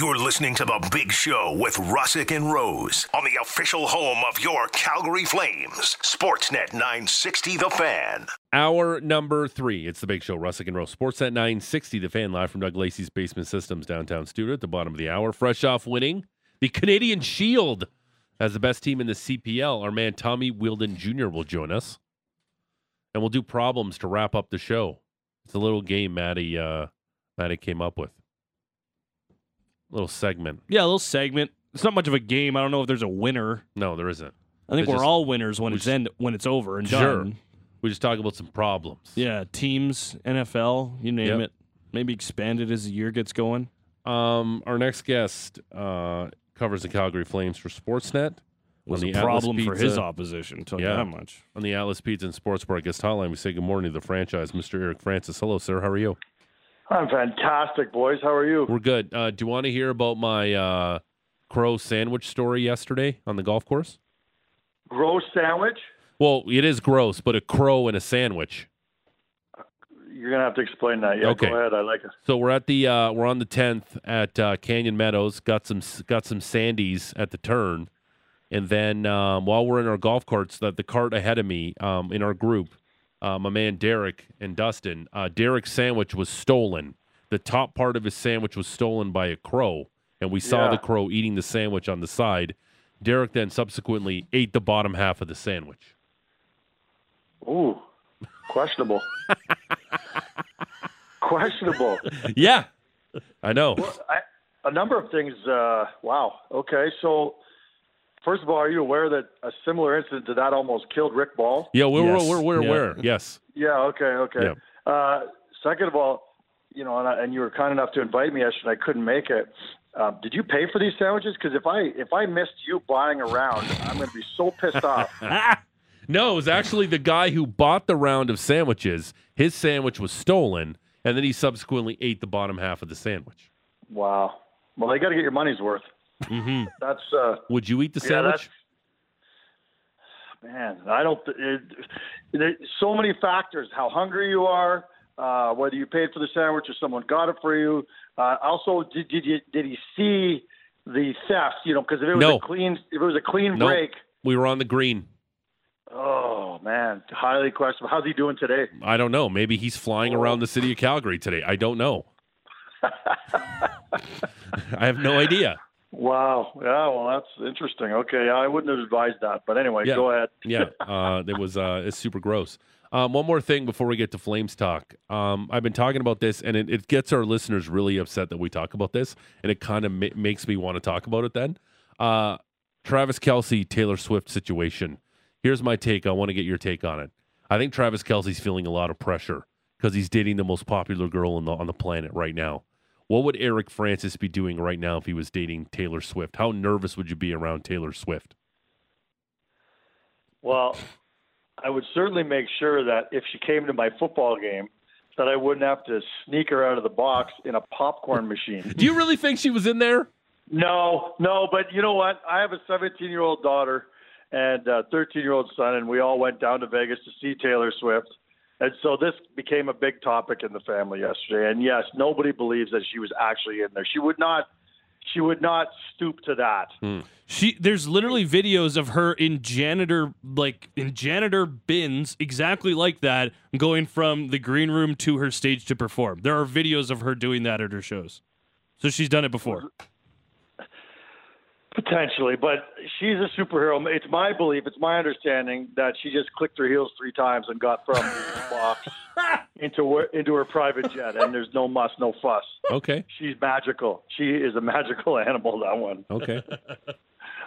You're listening to The Big Show with Russick and Rose on the official home of your Calgary Flames, Sportsnet 960 The Fan. Hour number three. It's The Big Show, Russick and Rose. Sportsnet 960 The Fan, live from Doug Lacey's Basement Systems downtown studio at the bottom of the hour. Fresh off winning the Canadian Shield as the best team in the CPL. Our man Tommy Wheeldon Jr. will join us. And we'll do problems to wrap up the show. It's a little game Maddie, uh, Maddie came up with. Little segment. Yeah, a little segment. It's not much of a game. I don't know if there's a winner. No, there isn't. I think It's we're just- all winners when we it's just- end when it's over and done. Sure. done. We just talk about some problems. Yeah, teams, NFL, you name Yep. it. Maybe expand it as the year gets going. Um, our next guest uh, covers the Calgary Flames for Sportsnet. Was a problem for Pizza- his opposition. Tell Yeah. you that much. On the Atlas Pizza and Sports Bar guest hotline, we say good morning to the franchise, Mr. Eric Francis. Hello, sir. How are you? I'm fantastic, boys. How are you? We're good. Uh, do you want to hear about my uh, crow sandwich story yesterday on the golf course? Gross sandwich? Well, it is gross, but a crow and a sandwich. You're gonna have to explain that. Yeah, Okay. go ahead. I like it. So we're at the uh, we're on the tenth at uh, Canyon Meadows. Got some got some sandies at the turn, and then um, while we're in our golf carts, that the cart ahead of me um, in our group, uh, my man Derek and Dustin. Uh, Derek's sandwich was stolen. The top part of his sandwich was stolen by a crow, and we saw Yeah. the crow eating the sandwich on the side. Derek then subsequently ate the bottom half of the sandwich. Ooh, questionable. questionable. yeah, I know. I, a number of things. Uh, wow. Okay. So, first of all, are you aware that a similar incident to that almost killed Rick Ball? Yeah, we're Yes. we're, we're Yeah. aware. Yes. Yeah. Okay. Okay. Yeah. Uh, second of all, you know, and, I, and you were kind enough to invite me yesterday. I couldn't make it. Uh, did you pay for these sandwiches? Because if I if I missed you buying around, I'm going to be so pissed off. No, it was actually the guy who bought the round of sandwiches. His sandwich was stolen, and then he subsequently ate the bottom half of the sandwich. Wow. Well, you got to get your money's worth. Mm-hmm. That's uh, Would you eat the Yeah, sandwich? man. I don't. It, there's so many factors: how hungry you are, uh, whether you paid for the sandwich or someone got it for you. Uh, also, did did you did he see the theft? You know, because if it was No. a clean, if it was a clean No. break. we were on the green. Oh man, highly questionable. How's he doing today? I don't know. Maybe he's flying Oh. around the city of Calgary today. I don't know. I have no idea. Wow. Yeah. Well, that's interesting. Okay, I wouldn't have advised that, but anyway, Yeah. go ahead. Yeah, uh, it was uh, it's super gross. Um, one more thing before we get to Flames talk. Um, I've been talking about this, and it, it gets our listeners really upset that we talk about this, and it kind of ma- makes me want to talk about it. Then, uh, Travis Kelce, Taylor Swift situation. Here's my take. I want to get your take on it. I think Travis Kelce's feeling a lot of pressure because he's dating the most popular girl on the on the planet right now. What would Eric Francis be doing right now if he was dating Taylor Swift? How nervous would you be around Taylor Swift? Well, I would certainly make sure that if she came to my football game, that I wouldn't have to sneak her out of the box in a popcorn machine. Do you really think she was in there? No, no, but you know what? I have a 17 year old daughter and a 13 year old son, and we all went down to Vegas to see Taylor Swift. And so this became a big topic in the family yesterday. And yes, nobody believes that she was actually in there. She would not. She would not stoop to that. Hmm. She there's literally videos of her in janitor like in janitor bins exactly like that going from the green room to her stage to perform. There are videos of her doing that at her shows. So she's done it before. Potentially, but she's a superhero. It's my belief, it's my understanding that she just clicked her heels three times and got from the box into her, into her private jet, and there's no muss, no fuss. Okay. She's magical. She is a magical animal. That one. Okay.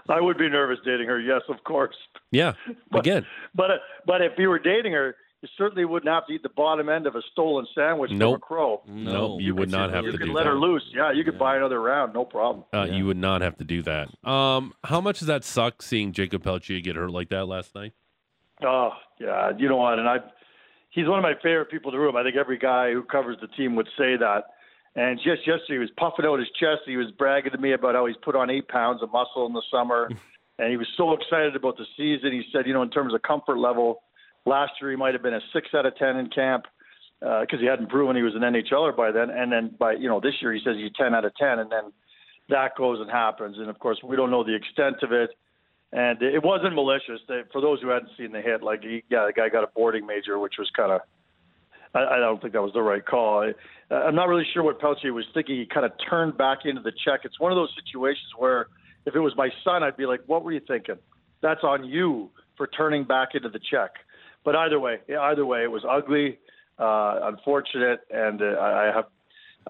I would be nervous dating her. Yes, of course. Yeah. Again, But but if you were dating her, you certainly wouldn't have to eat the bottom end of a stolen sandwich from a crow. no, you would not have You to could do let that. her loose. Yeah, you could buy another round, no problem. Uh, You would not have to do that. Um, how much does that suck seeing Jakob Pelletier get hurt like that last night? Oh yeah, you know what? And I, he's one of my favorite people in the room. I think every guy who covers the team would say that. And just yesterday, he was puffing out his chest. He was bragging to me about how he's put on eight pounds of muscle in the summer, and he was so excited about the season. He said, you know, in terms of comfort level, last year he might have been a six out of ten in camp uh, because he hadn't proven he was an NHLer by then. And then by you know this year he says he's ten out of ten. And then that goes and happens. And of course, we don't know the extent of it. And it wasn't malicious. For those who hadn't seen the hit, like he, yeah, the guy got a boarding major, which was kind of. I, don't think that was the right call. I, I'm not really sure what Pelche was thinking. He kind of turned back into the check. It's one of those situations where, if it was my son, I'd be like, "What were you thinking? That's on you for turning back into the check." But either way, either way, it was ugly, uh, unfortunate, and uh, I have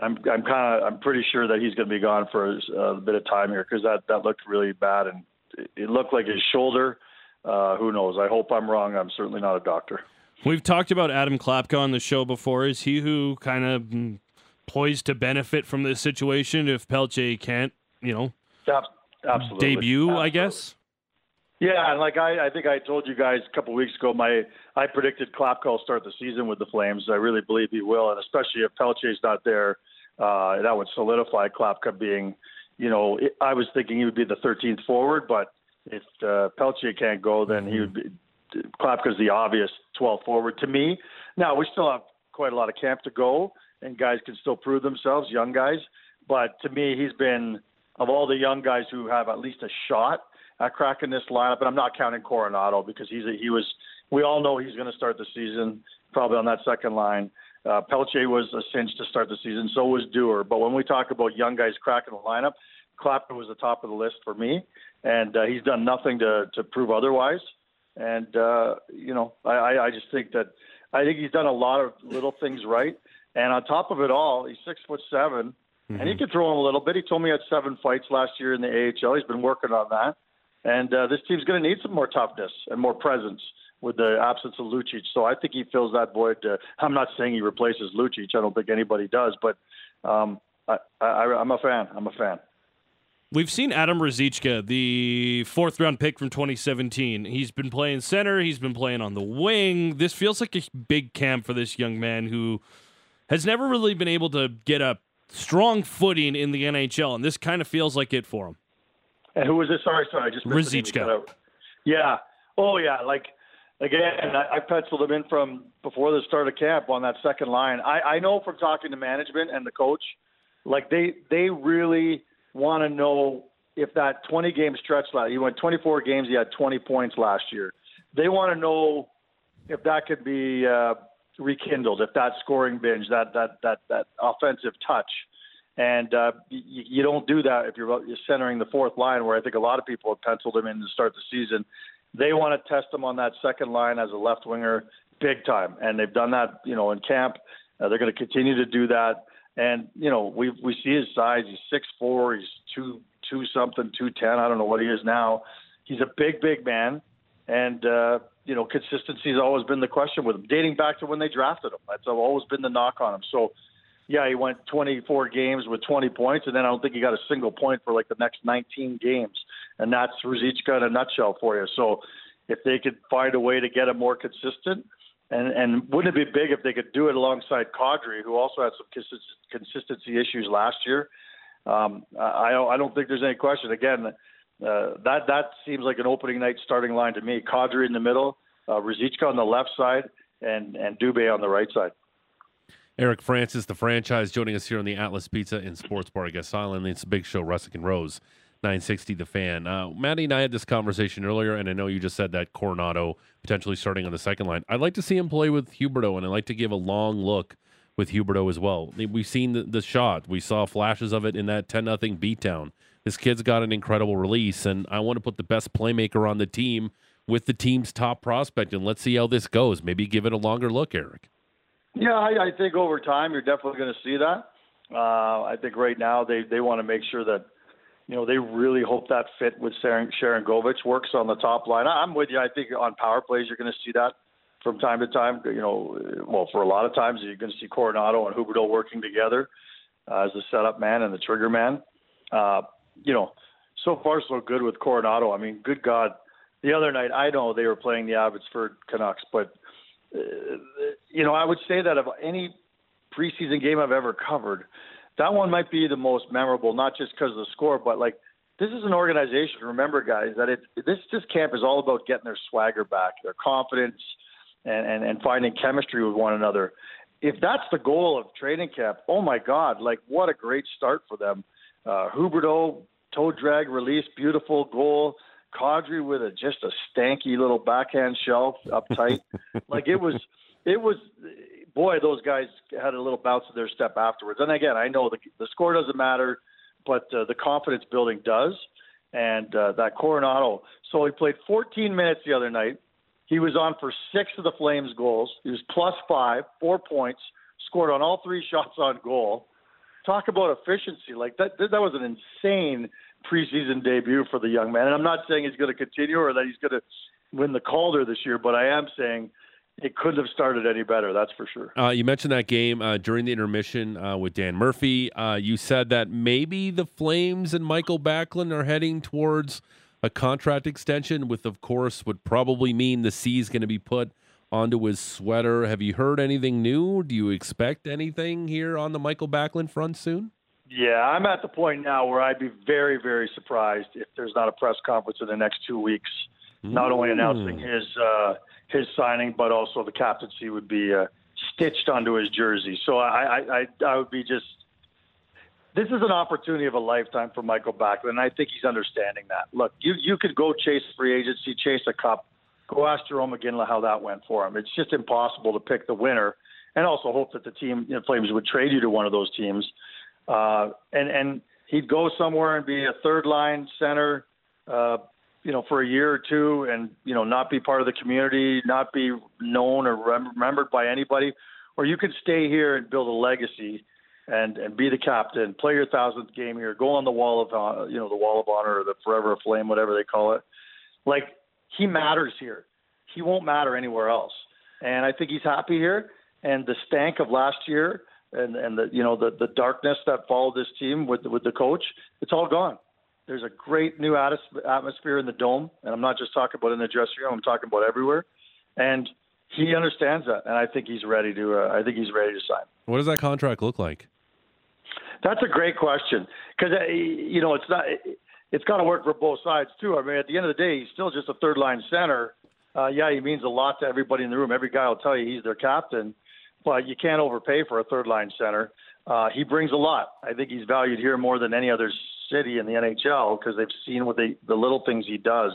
I'm I'm kind of I'm pretty sure that he's going to be gone for a, a bit of time here because that that looked really bad and it looked like his shoulder. Uh, who knows? I hope I'm wrong. I'm certainly not a doctor. We've talked about Adam Klapka on the show before. Is he who kind of mm, poised to benefit from this situation if Pelche can't, you know, absolutely debut? Absolutely. I guess. Yeah, and like I, I think I told you guys a couple weeks ago, my I predicted Klapka will start the season with the Flames. I really believe he will, and especially if Pelche's not there, uh, that would solidify Klapka being, you know, I was thinking he would be the 13th forward, but if uh, Pelche can't go, then he would be. Klapka's the obvious 12th forward to me. Now we still have quite a lot of camp to go, and guys can still prove themselves, young guys. But to me, he's been of all the young guys who have at least a shot at cracking this lineup. And I'm not counting Coronato because he's a, he was. We all know he's going to start the season probably on that second line. Uh, Pelche was a cinch to start the season. So was Dewar. But when we talk about young guys cracking the lineup, Klapka was the top of the list for me, and uh, he's done nothing to to prove otherwise. And uh, you know, I, I just think that I think he's done a lot of little things right. And on top of it all, he's six foot 7 mm-hmm. and he can throw him a little bit. He told me he had seven fights last year in the AHL. He's been working on that. And uh, this team's going to need some more toughness and more presence with the absence of Lucic. So I think he fills that void. Uh, I'm not saying he replaces Lucic. I don't think anybody does, but um, I, I'm a fan. I'm a fan. We've seen Adam Ruzicka, the fourth round pick from 2017. He's been playing center, he's been playing on the wing. This feels like a big camp for this young man who has never really been able to get a strong footing in the NHL, and this kind of feels like it for him. And who was this? Sorry, sorry, I just Ruzicka. Yeah. Oh, yeah. Like again, I, I penciled him in from before the start of camp on that second line. I, I know from talking to management and the coach, like they they really want to know if that 20 game stretch last. He went 24 games. He had 20 points last year. They want to know if that could be uh, rekindled, if that scoring binge, that that that that offensive touch. And uh, you, you don't do that if you're, you're centering the fourth line, where I think a lot of people have penciled him in to start the season. They want to test him on that second line as a left winger, big time, and they've done that, you know, in camp. Uh, they're going to continue to do that. And you know, we we see his size. He's six four. He's two two something, two ten. I don't know what he is now. He's a big big man, and uh, you know, consistency has always been the question with him, dating back to when they drafted him. That's always been the knock on him. So, yeah, he went 24 games with 20 points, and then I don't think he got a single point for like the next 19 games, and that's Ruzicka in a nutshell for you. So, if they could find a way to get him more consistent and and wouldn't it be big if they could do it alongside Kadri, who also had some consistency issues last year? Um, I I don't think there's any question. Again, uh, that that seems like an opening night starting line to me. Kadri in the middle, uh, Ruzicka on the left side, and and Dubé on the right side. Eric Francis, the franchise, joining us here on the Atlas Pizza and Sports Bar Guest Island. It's a big show, Russick and Rose. 960 the fan. Uh, Maddie and I had this conversation earlier, and I know you just said that Coronato potentially starting on the second line. I'd like to see him play with Huberdeau, and I'd like to give a long look with Huberdeau as well. We've seen the, the shot. We saw flashes of it in that 10 nothing beatdown. This kid's got an incredible release, and I want to put the best playmaker on the team with the team's top prospect, and let's see how this goes. Maybe give it a longer look, Eric. Yeah, I, I think over time you're definitely going to see that. Uh, I think right now they, they want to make sure that you know, they really hope that fit with Sharon, Sharangovich works on the top line. I'm with you. I think on power plays you're going to see that from time to time. You know, well, for a lot of times you're going to see Coronato and Huberdeau working together uh, as the setup man and the trigger man. Uh, you know, so far so good with Coronato. I mean, good God, the other night I know they were playing the Abbotsford Canucks, but you know I would say that of any preseason game I've ever covered that one might be the most memorable, not just because of the score, but like this is an organization. Remember, guys, that it this this camp is all about getting their swagger back, their confidence, and and, and finding chemistry with one another. If that's the goal of training camp, oh my God, like what a great start for them. Uh, Huberdeau, toe drag release, beautiful goal. Kadri with a just a stanky little backhand shelf up tight. like it was, it was. Boy, those guys had a little bounce in their step afterwards. And again, I know the the score doesn't matter, but uh, the confidence building does. And uh, that Coronato. So he played 14 minutes the other night. He was on for six of the Flames goals. He was plus five, four points, scored on all three shots on goal. Talk about efficiency. Like that, that was an insane preseason debut for the young man. And I'm not saying he's going to continue or that he's going to win the Calder this year, but I am saying it couldn't have started any better. That's for sure. Uh, you mentioned that game uh, during the intermission uh, with Dan Murphy. Uh, you said that maybe the Flames and Mikael Backlund are heading towards a contract extension, with of course would probably mean the C is going to be put onto his sweater. Have you heard anything new? Do you expect anything here on the Mikael Backlund front soon? Yeah, I'm at the point now where I'd be very, very surprised if there's not a press conference in the next two weeks, not only announcing his uh, his signing, but also the captaincy would be uh, stitched onto his jersey. So I, I, I, I would be just. This is an opportunity of a lifetime for Mikael Backlund, and I think he's understanding that. Look, you you could go chase free agency, chase a cup. Go ask Jarome Iginla how that went for him. It's just impossible to pick the winner, and also hope that the team, you know, Flames, would trade you to one of those teams. Uh, and and he'd go somewhere and be a third line center, uh, you know, for a year or two, and you know, not be part of the community, not be known or rem- remembered by anybody, or you could stay here and build a legacy, and and be the captain, play your thousandth game here, go on the wall of uh, you know the wall of honor or the forever flame, whatever they call it. Like he matters here. He won't matter anywhere else, and I think he's happy here. And the stank of last year and and the you know the the darkness that followed this team with with the coach, it's all gone. There's a great new atmosphere in the dome, and I'm not just talking about in the dressing room. I'm talking about everywhere, and he understands that, and I think he's ready to. Uh, I think he's ready to sign. What does that contract look like? That's a great question because uh, you know it's not. It's got to work for both sides too. I mean, at the end of the day, he's still just a third line center. Uh, yeah, he means a lot to everybody in the room. Every guy will tell you he's their captain but you can't overpay for a third line center. Uh, he brings a lot. I think he's valued here more than any other city in the NHL because they've seen what they, the little things he does.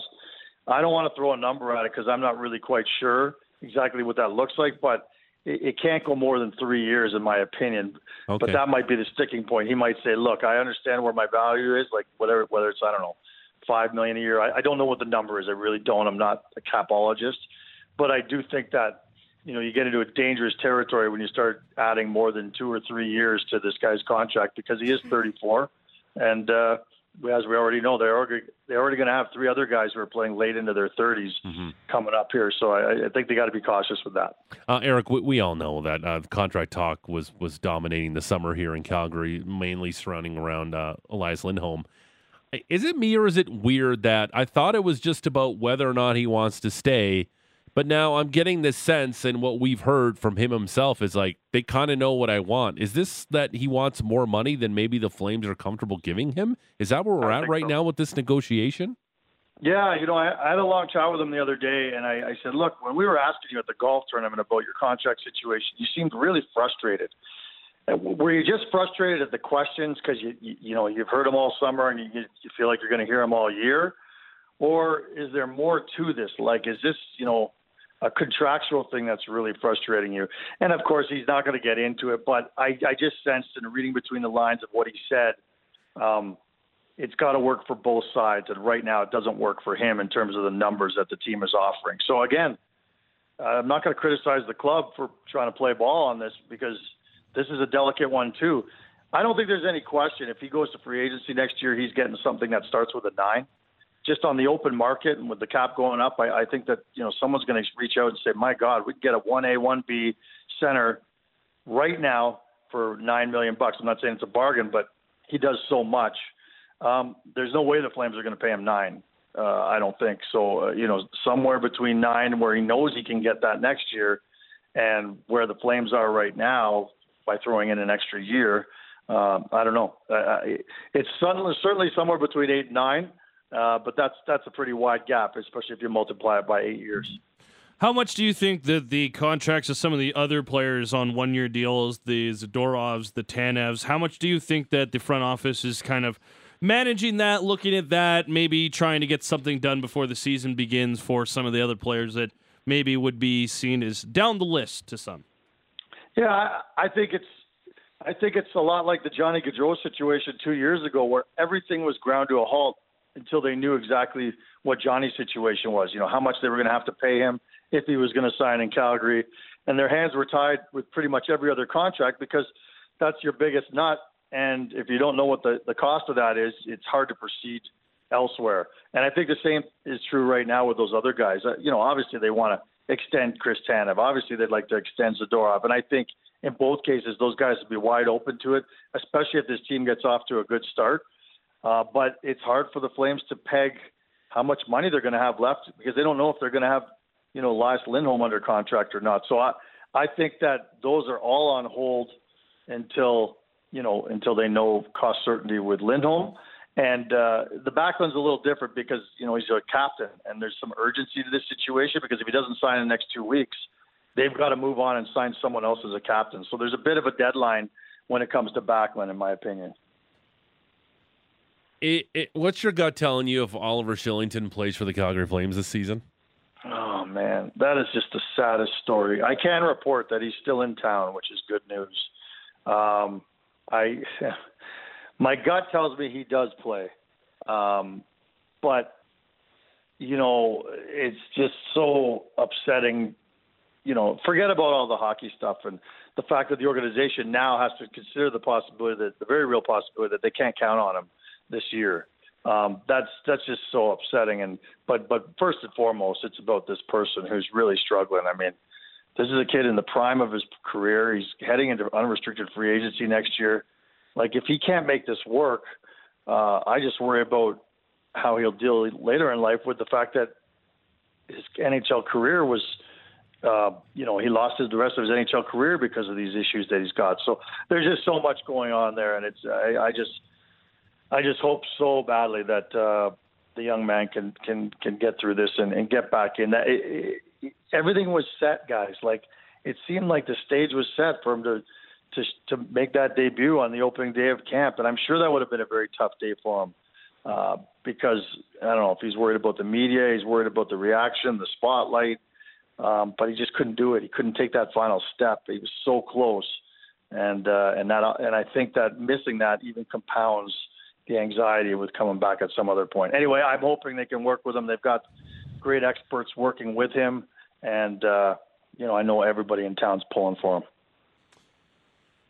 I don't want to throw a number at it because I'm not really quite sure exactly what that looks like, but it, it can't go more than three years, in my opinion. Okay. But that might be the sticking point. He might say, "Look, I understand where my value is, like whether whether it's I don't know, five million a year. I, I don't know what the number is. I really don't. I'm not a capologist, but I do think that you know you get into a dangerous territory when you start adding more than two or three years to this guy's contract because he is 34, and uh, as we already know, they're already they're already going to have three other guys who are playing late into their 30s coming up here. So I, I think they got to be cautious with that. Uh, Eric, we, we all know that uh, contract talk was was dominating the summer here in Calgary, mainly surrounding around uh, Elias Lindholm. Is it me or is it weird that I thought it was just about whether or not he wants to stay, but now I'm getting this sense, and what we've heard from him himself is like they kind of know what I want. Is this that he wants more money than maybe the Flames are comfortable giving him? Is that where we're I at right so. now with this negotiation? Yeah, you know, I, I had a long chat with him the other day, and I, I said, look, when we were asking you at the golf tournament about your contract situation, you seemed really frustrated. Were you just frustrated at the questions because you, you you know you've heard them all summer and you you feel like you're going to hear them all year, or is there more to this? Like, is this you know a contractual thing that's really frustrating you? And of course, he's not going to get into it, but I I just sensed in reading between the lines of what he said. Um, it's got to work for both sides, and right now it doesn't work for him in terms of the numbers that the team is offering. So again, I'm not going to criticize the club for trying to play ball on this because this is a delicate one too. I don't think there's any question if he goes to free agency next year, he's getting something that starts with a nine. Just on the open market and with the cap going up, I, I think that you know someone's going to reach out and say, "My God, we can get a one A, one B center right now for nine million bucks." I'm not saying it's a bargain, but he does so much. Um, there's no way the Flames are going to pay him nine. Uh, I don't think so. Uh, you know, somewhere between nine, where he knows he can get that next year, and where the Flames are right now by throwing in an extra year. Um, I don't know. Uh, it's certainly, somewhere between eight and nine, uh, but that's that's a pretty wide gap, especially if you multiply it by eight years. How much do you think that the contracts of some of the other players on one year deals, the Zadorovs, the Tanevs, how much do you think that the front office is kind of managing that, looking at that, maybe trying to get something done before the season begins for some of the other players that maybe would be seen as down the list to some? Yeah, I, I think it's I think it's a lot like the Johnny Gaudreau situation two years ago, where everything was ground to a halt until they knew exactly what Johnny's situation was. You know, how much they were going to have to pay him if he was going to sign in Calgary, and their hands were tied with pretty much every other contract because that's your biggest nut. And if you don't know what the, the cost of that is, it's hard to proceed elsewhere. And I think the same is true right now with those other guys. Uh, you know, obviously they want to extend Chris Tanev. Obviously they'd like to extend Zadorov. And I think in both cases, those guys would be wide open to it, especially if this team gets off to a good start. Uh, but it's hard for the Flames to peg how much money they're going to have left because they don't know if they're going to have, you know, Elias Lindholm under contract or not. So I, I think that those are all on hold until, you know, until they know cost certainty with Lindholm. And uh, the Backlund's a little different because, you know, he's a captain and there's some urgency to this situation because if he doesn't sign in the next two weeks, they've got to move on and sign someone else as a captain. So there's a bit of a deadline when it comes to Backlund, in my opinion. It, it, what's your gut telling you if Oliver Kylington plays for the Calgary Flames this season? Oh man, that is just the saddest story. I can report that he's still in town, which is good news. Um, I, my gut tells me he does play, um, but you know, it's just so upsetting. You know, forget about all the hockey stuff and the fact that the organization now has to consider the possibility that the very real possibility that they can't count on him this year. Um, that's that's just so upsetting. And but but first and foremost, it's about this person who's really struggling. I mean, this is a kid in the prime of his career. He's heading into unrestricted free agency next year. Like if he can't make this work, uh, I just worry about how he'll deal later in life with the fact that his NHL career was, uh, you know, he lost his, the rest of his NHL career because of these issues that he's got. So there's just so much going on there, and it's I, I just I just hope so badly that uh, the young man can can can get through this and, and get back in. That it, it, everything was set, guys. Like it seemed like the stage was set for him to to to make that debut on the opening day of camp, and I'm sure that would have been a very tough day for him. Uh, because I don't know if he's worried about the media, he's worried about the reaction, the spotlight, um, but he just couldn't do it. He couldn't take that final step. He was so close, and uh, and that and I think that missing that even compounds the anxiety with coming back at some other point. Anyway, I'm hoping they can work with him. They've got great experts working with him, and uh, you know I know everybody in town's pulling for him.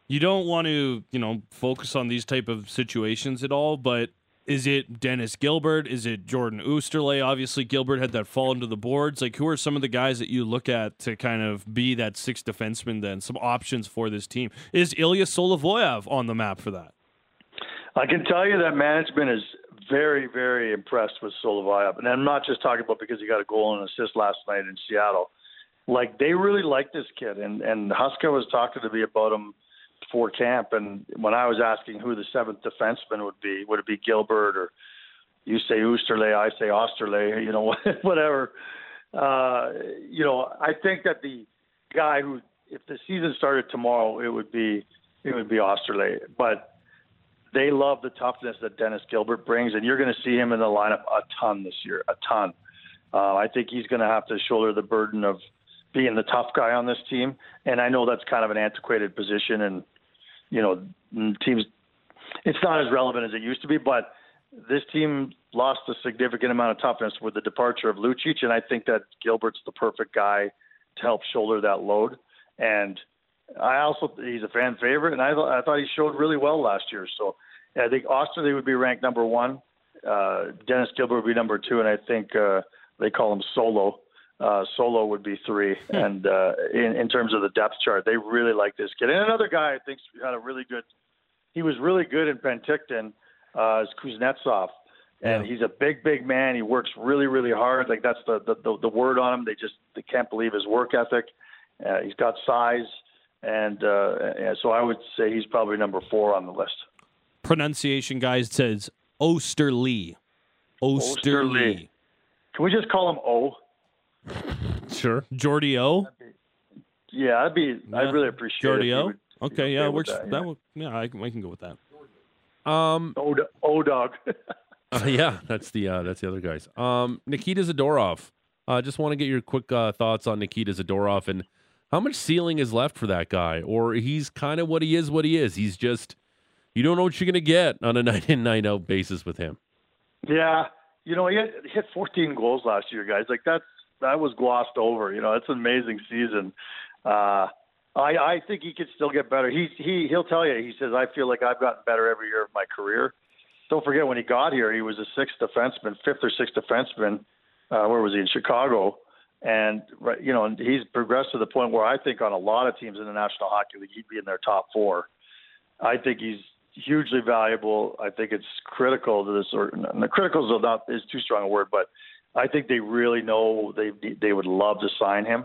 You don't want to, you know, focus on these type of situations at all, but is it Dennis Gilbert? Is it Jordan Oesterle? Obviously, Gilbert had that fall into the boards. Like, who are some of the guys that you look at to kind of be that sixth defenseman? Then some options for this team. Is Ilya Solovyov on the map for that? I can tell you that management is very, very impressed with Solovyov. And I'm not just talking about because he got a goal and assist last night in Seattle. Like they really like this kid, and and Huska was talking to me about him before camp. And when I was asking who the seventh defenseman would be, would it be Gilbert or you say Oosterley, I say Osterley, you know, whatever. Uh, you know, I think that the guy who, if the season started tomorrow, it would be it would be Osterley. But they love the toughness that Dennis Gilbert brings, and you're going to see him in the lineup a ton this year, a ton. Uh, I think he's going to have to shoulder the burden of being the tough guy on this team, and I know that's kind of an antiquated position, and you know, teams. It's not as relevant as it used to be, but this team lost a significant amount of toughness with the departure of Lucic, and I think that Gilbert's the perfect guy to help shoulder that load. And I also he's a fan favorite, and I, th- I thought he showed really well last year. So I think Austin they would be ranked number one. Uh, Dennis Gilbert would be number two, and I think uh, they call him Solo. Uh, Solo would be three, hmm. and uh, in, in terms of the depth chart, they really like this kid. And another guy I think had a really good. He was really good in Penticton. Uh, is Kuznetsov, and yeah. he's a big, big man. He works really, really hard. Like that's the the, the, the word on him. They just they can't believe his work ethic. Uh, he's got size, and uh, so I would say he's probably number four on the list pronunciation guys says Osterlee. Osterlee. Can we just call him O? Sure. Jordy O. Yeah, I'd be. Yeah. I'd really appreciate Jordy it. if O. you would be Okay, yeah, with works. That, That, yeah. will, yeah, I, can- I can go with that. Um, O, o dog. Uh, yeah, that's the uh, that's the other guys. Um, Nikita Zadorov. I uh, just want to get your quick uh, thoughts on Nikita Zadorov and how much ceiling is left for that guy, or he's kind of what he is, what he is. He's just you don't know what you're gonna get on a night in night out basis with him. Yeah, you know, he hit, he hit 14 goals last year, guys. Like that's that was glossed over. You know, it's an amazing season. Uh, I I think he could still get better. He he he'll tell you. He says I feel like I've gotten better every year of my career. Don't forget when he got here, he was a sixth defenseman, fifth or sixth defenseman. Uh, where was he in Chicago? And you know, and he's progressed to the point where I think on a lot of teams in the National Hockey League, he'd be in their top four. I think he's hugely valuable. I think it's critical to this, or and the critical is not is too strong a word, but I think they really know they they would love to sign him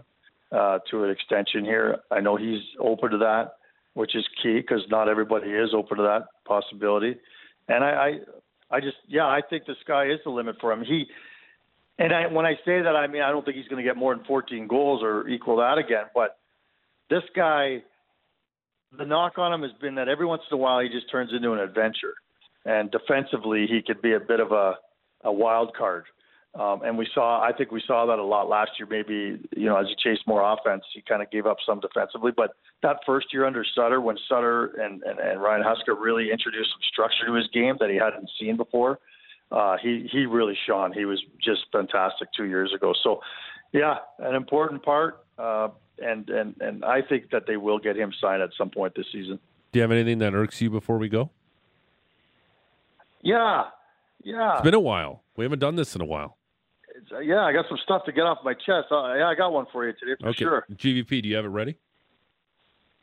uh, to an extension here. I know he's open to that, which is key because not everybody is open to that possibility. And I, I, I just yeah, I think the sky is the limit for him. He and I, when I say that, I mean I don't think he's going to get more than 14 goals or equal that again. But this guy, the knock on him has been that every once in a while he just turns into an adventure, and defensively he could be a bit of a a wild card. Um, and we saw, I think we saw that a lot last year. Maybe you know, as he chased more offense, he kind of gave up some defensively. But that first year under Sutter, when Sutter and, and, and Ryan Huska really introduced some structure to his game that he hadn't seen before, uh, he he really shone. He was just fantastic two years ago. So, yeah, an important part. Uh, and and and I think that they will get him signed at some point this season. Do you have anything that irks you before we go? Yeah, yeah. It's been a while. We haven't done this in a while. It's, uh, yeah, I got some stuff to get off my chest. Uh, yeah, I got one for you today for Okay. sure. GVP, do you have it ready?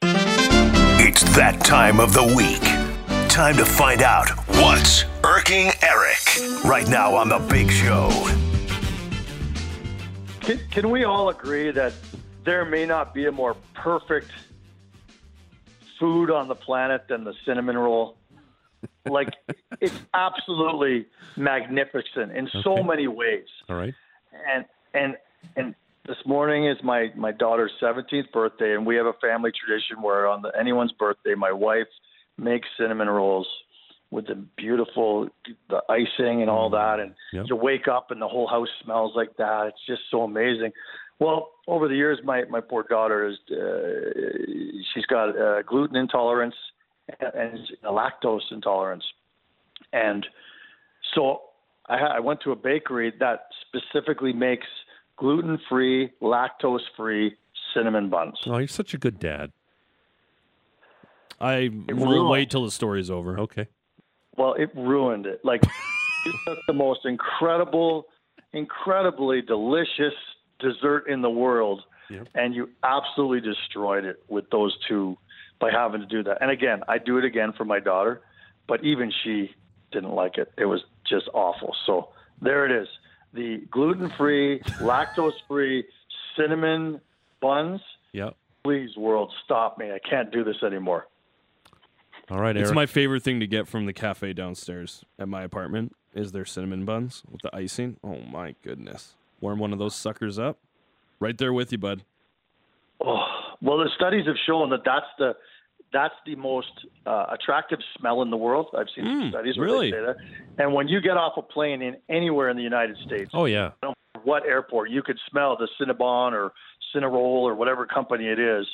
It's that time of the week. Time to find out what's irking Eric right now on the Big Show. Can, can we all agree that there may not be a more perfect food on the planet than the cinnamon roll? Like, it's absolutely magnificent in so Okay. many ways. All right. and and and this morning is my my daughter's 17th birthday and we have a family tradition where on the, anyone's birthday my wife makes cinnamon rolls with the beautiful the icing and all that and Yep. you wake up and the whole house smells like that it's just so amazing well over the years my my poor daughter is uh, she's got uh, gluten intolerance and, and a lactose intolerance and so I, I went to a bakery that specifically makes gluten-free, lactose-free cinnamon buns. Oh, you're such a good dad. I will wait till the story's over. Okay. Well, it ruined it. Like just the most incredible, incredibly delicious dessert in the world, Yep. and you absolutely destroyed it with those two by having to do that. And again, I do it again for my daughter, but even she didn't like it. It was just awful. So there it is. The gluten-free, lactose-free cinnamon buns. Yep. Please, world, stop me. I can't do this anymore. All right, It's my favorite thing to get from the cafe downstairs at my apartment is their cinnamon buns with the icing. Oh my goodness. Warm one of those suckers up. Right there with you, bud. Oh, well, the studies have shown that that's the that's the most uh, attractive smell in the world. I've seen some Mm, studies where really? they say that. And when you get off a plane in anywhere in the United States, oh yeah. no matter what airport, you could smell the Cinnabon or Cinnarol or whatever company it is,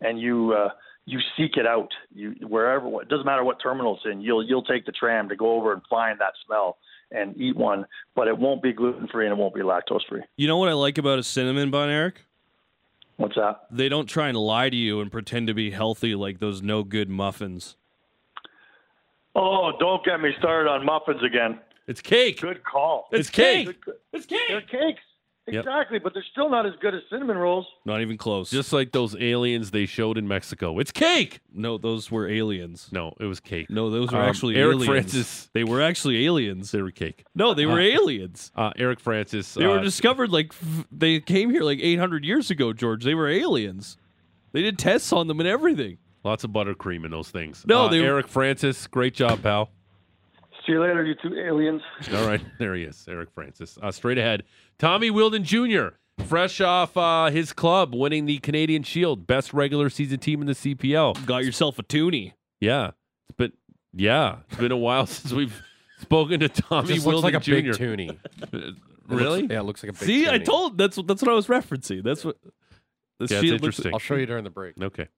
and you uh, you seek it out. You wherever it doesn't matter what terminal it's in, you'll you'll take the tram to go over and find that smell and eat one. But it won't be gluten free and it won't be lactose free. You know what I like about a cinnamon bun, Eric? What's that? They don't try and lie to you and pretend to be healthy like those no good muffins. Oh, don't get me started on muffins again. It's cake. Good call. It's cake. It's cake. They're cake. Cakes. Yep. Exactly, but they're still not as good as cinnamon rolls. Not even close. Just like those aliens they showed in Mexico. It's cake. no, those were aliens. No, it was cake. No, those were Um, actually Eric aliens. Francis. They were actually aliens. They were cake. No, they were Uh, aliens. Uh, Eric Francis. They uh, were discovered like f- they came here like 800 years ago, George. They were aliens. They did tests on them and everything. lots of buttercream in those things. No, Uh, they were- Eric Francis. Great job, pal. See you later, you two aliens. All right, there he is, Eric Francis. Uh, straight ahead, Tommy Wheeldon Jr. fresh off uh, his club winning the Canadian Shield, best regular season team in the CPL. Got yourself a toonie. Yeah, but yeah, it's been a while since we've spoken to Tommy Just looks Wheeldon like a Jr. big toonie. It really? looks- yeah, it looks like a big See, I told that's what that's what I was referencing. That's what the Yeah, it's shield looks- interesting. I'll show you during the break. Okay,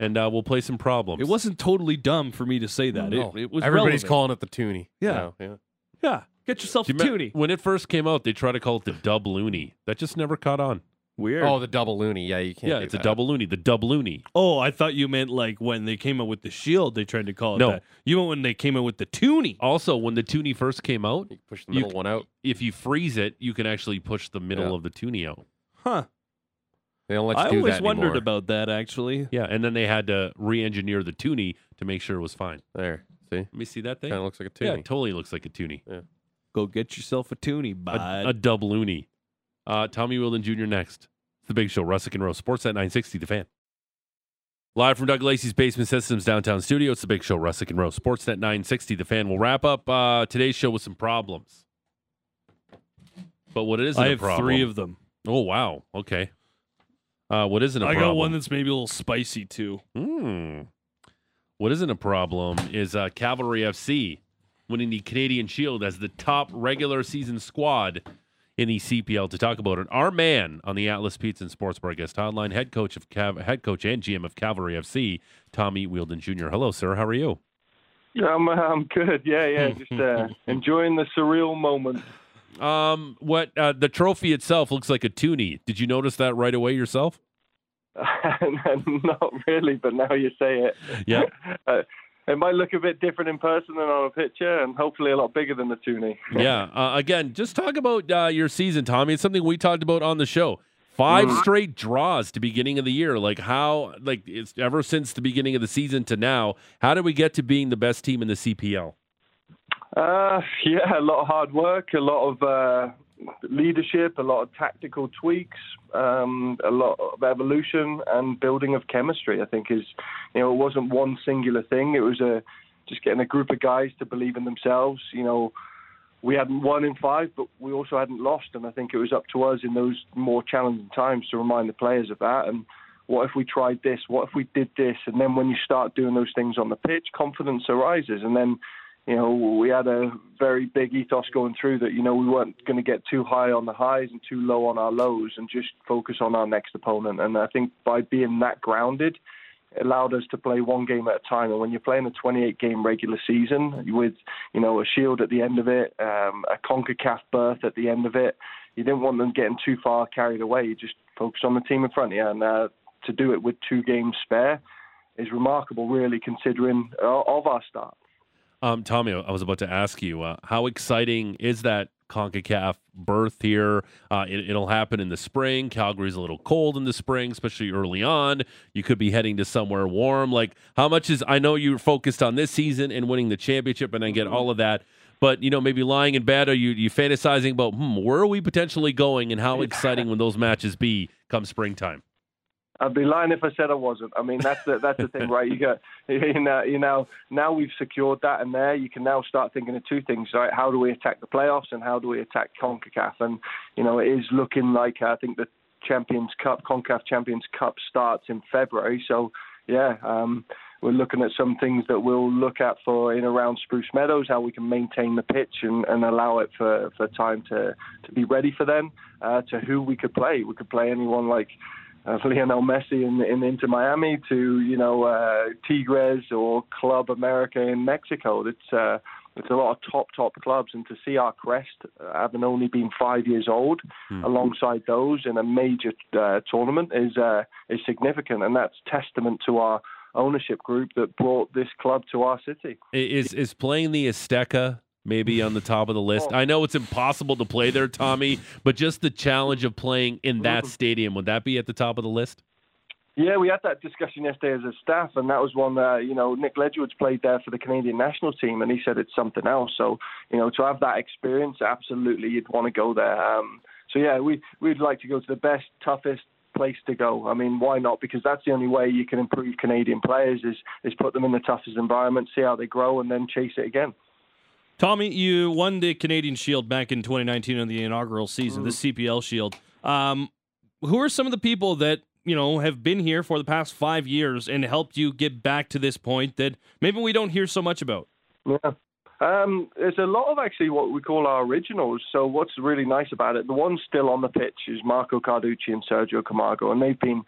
and uh, we'll play some problems. It wasn't totally dumb for me to say that. No, It, it was Everybody's relevant. calling it the toonie. Yeah. now, yeah. Yeah, get yourself Do a you me- toonie. when it first came out, they tried to call it the Dub Looney. That just never caught on. Weird. Oh, the double loony. Yeah, you can't. Yeah, do it's a that. double loony. The Dub Looney. Oh, I thought you meant like when they came out with the shield, they tried to call it No. that. You meant when they came out with the toonie. Also, when the toonie first came out, You push the You- middle one out. if you freeze it, you can actually push the middle Yeah. of the toonie out. Huh. They don't let you I do always that wondered anymore. about that actually. Yeah, and then they had to re-engineer the toonie to make sure it was fine. There, see, Let me see that thing. kind of looks like a yeah, it totally looks like a toonie. Go get yourself a toonie, A, bud. a dub loony. Uh, Tommy Wheeldon Jr. next. It's the big show. Russick and Rose. Sportsnet 960, the fan. Live from Doug Lacey's Basement Systems downtown studio. It's the big show. Russick and Rose. Sportsnet 960, the fan. We'll wrap up uh, today's show with some problems. But what isn't I a have problem? three of them. Oh, wow. Okay. Uh, what isn't a I problem? got one that's maybe a little spicy too. Hmm. What isn't a problem is uh, Cavalry FC winning the Canadian Shield as the top regular season squad in the CPL. To talk about it, our man on the Atlas Pizza and Sports Bar guest hotline, head coach of Cav- head coach and GM of Cavalry FC, Tommy Wheeldon Jr. Hello, sir. How are you? Yeah, I'm, uh, I'm good. Yeah, yeah. Just uh, enjoying the surreal moment. Um, what uh, the trophy itself looks like a toonie. Did you notice that right away yourself? Not really, but now you say it. Yeah. Uh, it might look a bit different in person than on a picture, and hopefully a lot bigger than the toonie. yeah. Uh, again, just talk about uh, your season, Tommy. It's something we talked about on the show. 5 Mhm. straight draws to beginning of the year. Like how, like it's ever since the beginning of the season to now. How did we get to being the best team in the CPL? Uh, yeah, a lot of hard work, a lot of uh, leadership, a lot of tactical tweaks, um, a lot of evolution and building of chemistry. I think is, you know, it wasn't one singular thing. It was a just getting a group of guys to believe in themselves. You know, we hadn't won in five, but we also hadn't lost, and I think it was up to us in those more challenging times to remind the players of that. And what if we tried this? What if we did this? And then when you start doing those things on the pitch, confidence arises, and then you know, we had a very big ethos going through that, you know, we weren't going to get too high on the highs and too low on our lows and just focus on our next opponent. And I think by being that grounded, it allowed us to play one game at a time. And when you're playing a 28 game regular season with, you know, a shield at the end of it, um, a CONCACAF berth at the end of it, you didn't want them getting too far carried away. You just focus on the team in front of you. And uh, to do it with two games spare is remarkable, really, considering uh, of our start. Um, Tommy, I was about to ask you, uh, how exciting is that CONCACAF berth here? Uh, it, it'll happen in the spring. Calgary's a little cold in the spring, especially early on. You could be heading to somewhere warm. Like, how much is, I know you're focused on this season and winning the championship, and I get all of that. But, you know, maybe lying in bed, are you, you fantasizing about, hmm, where are we potentially going and how exciting will those matches be come springtime? I'd be lying if I said I wasn't. I mean, that's the that's the thing, right? You got you know you know now we've secured that, and there you can now start thinking of two things, right? How do we attack the playoffs, and how do we attack Concacaf? And you know, it is looking like I think the Champions Cup, Concacaf Champions Cup starts in February. So yeah, um, we're looking at some things that we'll look at for in around Spruce Meadows, how we can maintain the pitch and, and allow it for, for time to, to be ready for them, uh, to who we could play. We could play anyone like uh, Lionel Messi in, in Inter Miami to, you know, uh, Tigres or Club America in Mexico. It's, uh, it's a lot of top, top clubs. And to see our crest, uh, having only been five years old, alongside those in a major uh, tournament is, uh, is significant. And that's testament to our ownership group that brought this club to our city. Is is playing the Azteca maybe on the top of the list? I know it's impossible to play there, Tommy, but just the challenge of playing in that stadium would that be at the top of the list? Yeah, we had that discussion yesterday as a staff, and that was one that you know Nick Ledgerwood's played there for the Canadian national team, and he said it's something else. So you know, to have that experience, absolutely, you'd want to go there. Um, so yeah, we we'd like to go to the best, toughest place to go. I mean, why not? Because that's the only way you can improve Canadian players is is put them in the toughest environment, see how they grow, and then chase it again. Tommy, you won the Canadian Shield back in 2019 on the inaugural season, the CPL Shield. Um, who are some of the people that you know have been here for the past five years and helped you get back to this point that maybe we don't hear so much about? Yeah. Um, there's a lot of actually what we call our originals. So what's really nice about it, the ones still on the pitch is Marco Carducci and Sergio Camargo, and they've been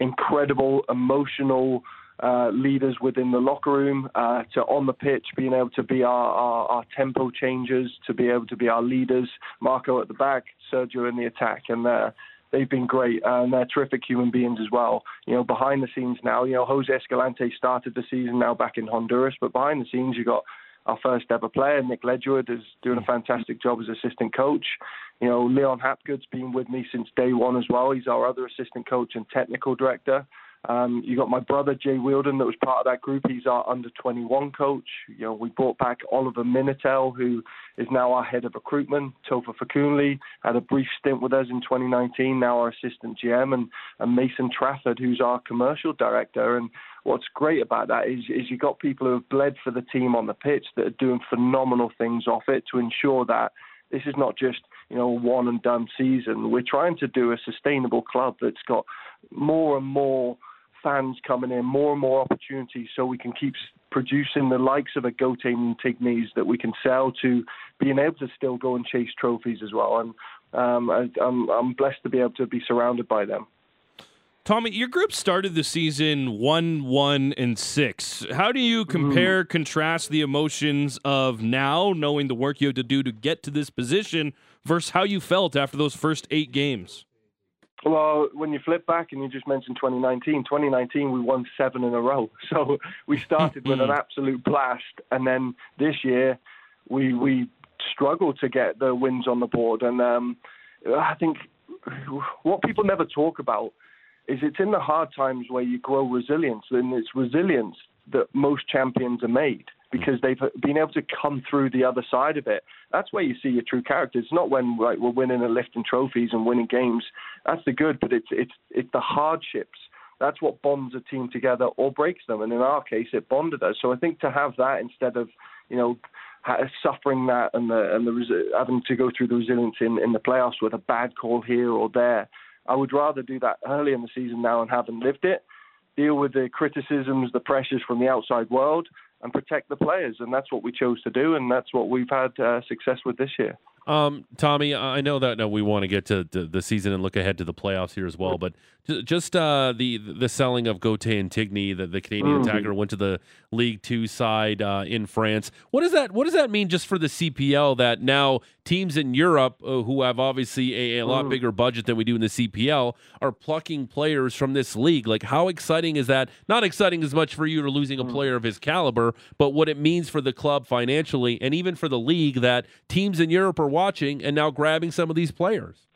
incredible, emotional uh, leaders within the locker room, uh, to on the pitch, being able to be our, our, our tempo changers, to be able to be our leaders. Marco at the back, Sergio in the attack, and uh, they've been great and they're terrific human beings as well. You know, behind the scenes now, you know, Jose Escalante started the season now back in Honduras, but behind the scenes you've got our first ever player, Nik Ledgerwood, is doing a fantastic job as assistant coach. You know, Leon Hapgood's been with me since day one as well. He's our other assistant coach and technical director. Um, you got my brother Jay Wheeldon that was part of that group. He's our under 21 coach. You know, we brought back Oliver Minatel, who is now our head of recruitment. Tofa Fakunle had a brief stint with us in 2019, now our assistant GM, and, and Mason Trafford, who's our commercial director. And what's great about that is, is you got people who have bled for the team on the pitch that are doing phenomenal things off it to ensure that this is not just you know one and done season. We're trying to do a sustainable club that's got more and more fans coming in, more and more opportunities, so we can keep producing the likes of a Goteh Ntignees that we can sell to being able to still go and chase trophies as well. And um, I, I'm, I'm blessed to be able to be surrounded by them. Tommy, your group started the season one, one, and six. How do you compare, contrast the emotions of now, knowing the work you had to do to get to this position, versus how you felt after those first eight games? Well, when you flip back and you just mentioned 2019, 2019 we won seven in a row. So we started with an absolute blast, and then this year we we struggled to get the wins on the board. And um, I think what people never talk about is it's in the hard times where you grow resilience, and it's resilience that most champions are made because mm. they've uh, been able to come through the other side of it. That's where you see your true character. It's not when like, we're winning and lifting trophies and winning games. That's the good, but it's it's it's the hardships. That's what bonds a team together or breaks them. And in our case, it bonded us. So I think to have that instead of you know suffering that and the and the having to go through the resilience in in the playoffs with a bad call here or there. I would rather do that early in the season now and haven't lived it, deal with the criticisms, the pressures from the outside world, and protect the players. And that's what we chose to do, and that's what we've had uh, success with this year. Um, Tommy, I know that no, we want to get to, to, the season and look ahead to the playoffs here as well, but just uh, the the selling of Goteh Ntignee, the, the Canadian mm. attacker, went to the League Two side uh, in France. What does that What does that mean just for the CPL? That now teams in Europe uh, who have obviously a, a lot mm. bigger budget than we do in the CPL are plucking players from this league. Like, how exciting is that? Not exciting as much for you to losing a mm. player of his caliber, but what it means for the club financially and even for the league that teams in Europe are watching and now grabbing some of these players.